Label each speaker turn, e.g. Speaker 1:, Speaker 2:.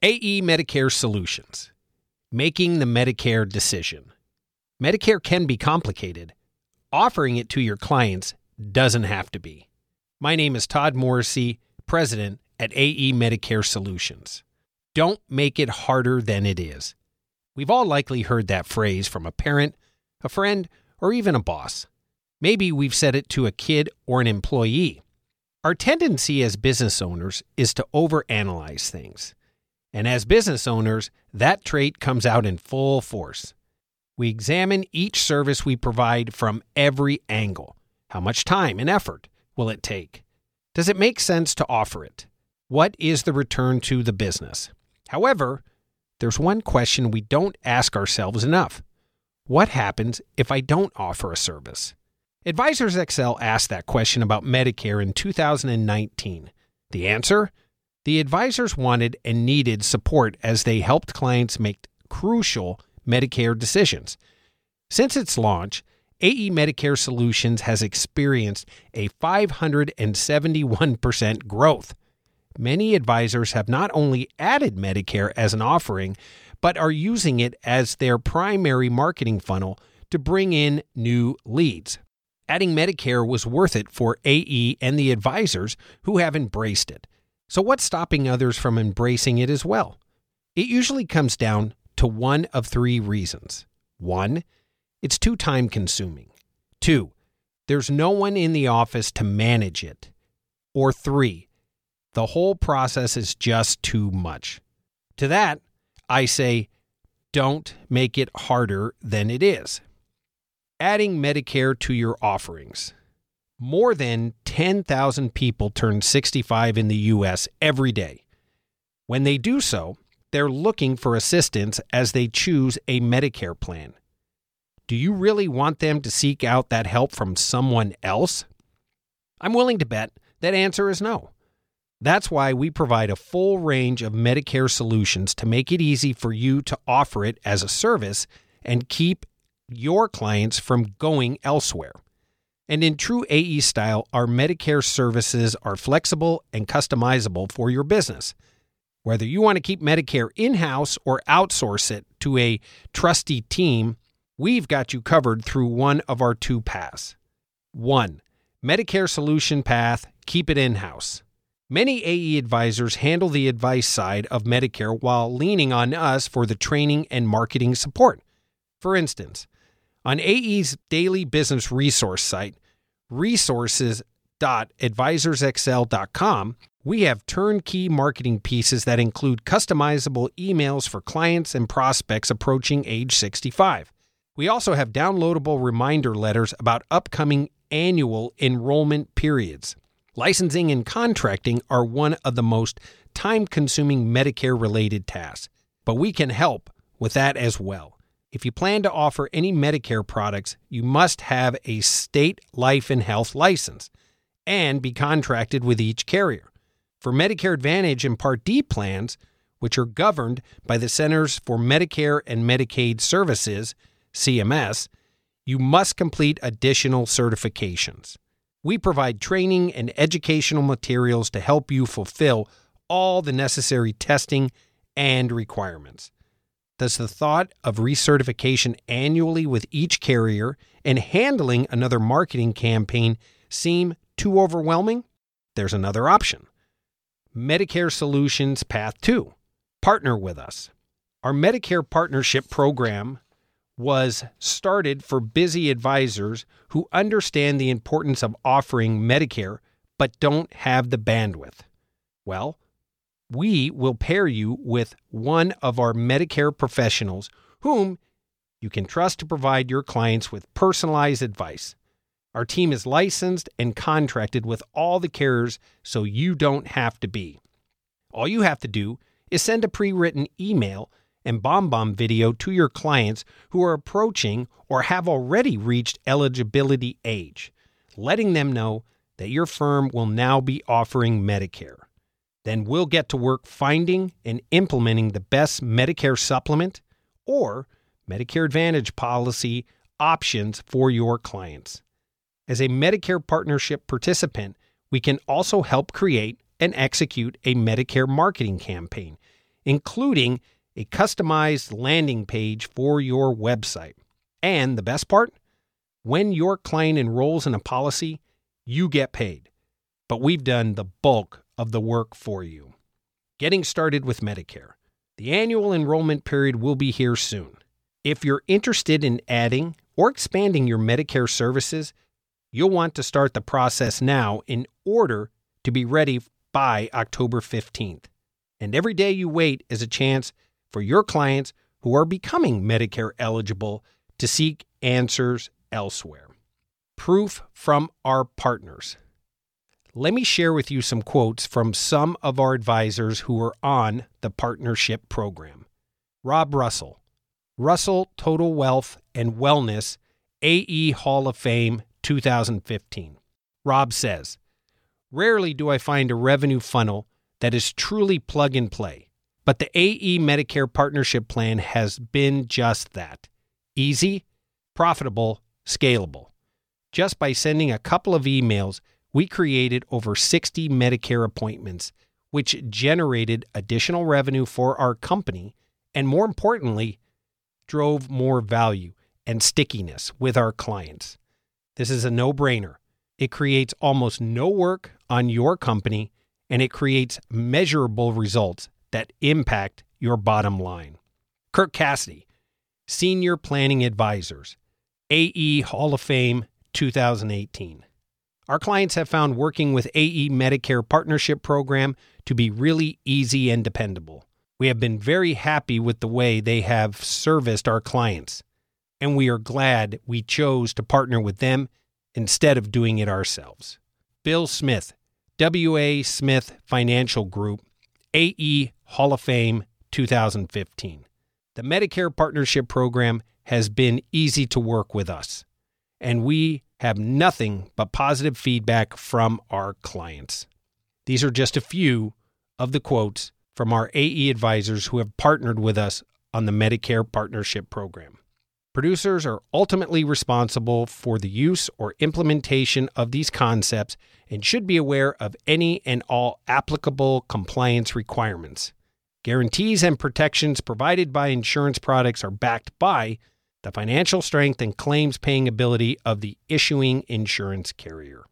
Speaker 1: AE Medicare Solutions Making the Medicare Decision. Medicare can be complicated. Offering it to your clients doesn't have to be. My name is Todd Morrissey, President at AE Medicare Solutions. Don't make it harder than it is. We've all likely heard that phrase from a parent, a friend, or even a boss. Maybe we've said it to a kid or an employee. Our tendency as business owners is to overanalyze things. And as business owners, that trait comes out in full force. We examine each service we provide from every angle. How much time and effort will it take? Does it make sense to offer it? What is the return to the business? However, there's one question we don't ask ourselves enough What happens if I don't offer a service? Advisors Excel asked that question about Medicare in 2019. The answer? The advisors wanted and needed support as they helped clients make crucial Medicare decisions. Since its launch, AE Medicare Solutions has experienced a 571% growth. Many advisors have not only added Medicare as an offering, but are using it as their primary marketing funnel to bring in new leads. Adding Medicare was worth it for AE and the advisors who have embraced it. So, what's stopping others from embracing it as well? It usually comes down to one of three reasons. One, it's too time consuming. Two, there's no one in the office to manage it. Or three, the whole process is just too much. To that, I say, don't make it harder than it is. Adding Medicare to your offerings. More than 10,000 people turn 65 in the U.S. every day. When they do so, they're looking for assistance as they choose a Medicare plan. Do you really want them to seek out that help from someone else? I'm willing to bet that answer is no. That's why we provide a full range of Medicare solutions to make it easy for you to offer it as a service and keep your clients from going elsewhere. And in true AE style, our Medicare services are flexible and customizable for your business. Whether you want to keep Medicare in house or outsource it to a trusty team, we've got you covered through one of our two paths. One, Medicare Solution Path, keep it in house. Many AE advisors handle the advice side of Medicare while leaning on us for the training and marketing support. For instance, on AE's daily business resource site, resources.advisorsexcel.com, we have turnkey marketing pieces that include customizable emails for clients and prospects approaching age 65. We also have downloadable reminder letters about upcoming annual enrollment periods. Licensing and contracting are one of the most time consuming Medicare related tasks, but we can help with that as well. If you plan to offer any Medicare products, you must have a state life and health license and be contracted with each carrier. For Medicare Advantage and Part D plans, which are governed by the Centers for Medicare and Medicaid Services, CMS, you must complete additional certifications. We provide training and educational materials to help you fulfill all the necessary testing and requirements. Does the thought of recertification annually with each carrier and handling another marketing campaign seem too overwhelming? There's another option Medicare Solutions Path 2. Partner with us. Our Medicare Partnership Program was started for busy advisors who understand the importance of offering Medicare but don't have the bandwidth. Well, we will pair you with one of our Medicare professionals whom you can trust to provide your clients with personalized advice. Our team is licensed and contracted with all the carriers so you don't have to be. All you have to do is send a pre written email and BombBomb video to your clients who are approaching or have already reached eligibility age, letting them know that your firm will now be offering Medicare. Then we'll get to work finding and implementing the best Medicare supplement or Medicare Advantage policy options for your clients. As a Medicare partnership participant, we can also help create and execute a Medicare marketing campaign, including a customized landing page for your website. And the best part? When your client enrolls in a policy, you get paid. But we've done the bulk of the work for you. Getting started with Medicare. The annual enrollment period will be here soon. If you're interested in adding or expanding your Medicare services, you'll want to start the process now in order to be ready by October 15th. And every day you wait is a chance for your clients who are becoming Medicare eligible to seek answers elsewhere. Proof from our partners. Let me share with you some quotes from some of our advisors who are on the partnership program. Rob Russell, Russell Total Wealth and Wellness, AE Hall of Fame 2015. Rob says, Rarely do I find a revenue funnel that is truly plug and play, but the AE Medicare Partnership Plan has been just that easy, profitable, scalable. Just by sending a couple of emails, we created over 60 Medicare appointments, which generated additional revenue for our company and, more importantly, drove more value and stickiness with our clients. This is a no brainer. It creates almost no work on your company and it creates measurable results that impact your bottom line. Kirk Cassidy, Senior Planning Advisors, AE Hall of Fame 2018. Our clients have found working with AE Medicare Partnership Program to be really easy and dependable. We have been very happy with the way they have serviced our clients, and we are glad we chose to partner with them instead of doing it ourselves. Bill Smith, W.A. Smith Financial Group, AE Hall of Fame 2015. The Medicare Partnership Program has been easy to work with us, and we have nothing but positive feedback from our clients. These are just a few of the quotes from our AE advisors who have partnered with us on the Medicare Partnership Program. Producers are ultimately responsible for the use or implementation of these concepts and should be aware of any and all applicable compliance requirements. Guarantees and protections provided by insurance products are backed by the financial strength and claims paying ability of the issuing insurance carrier.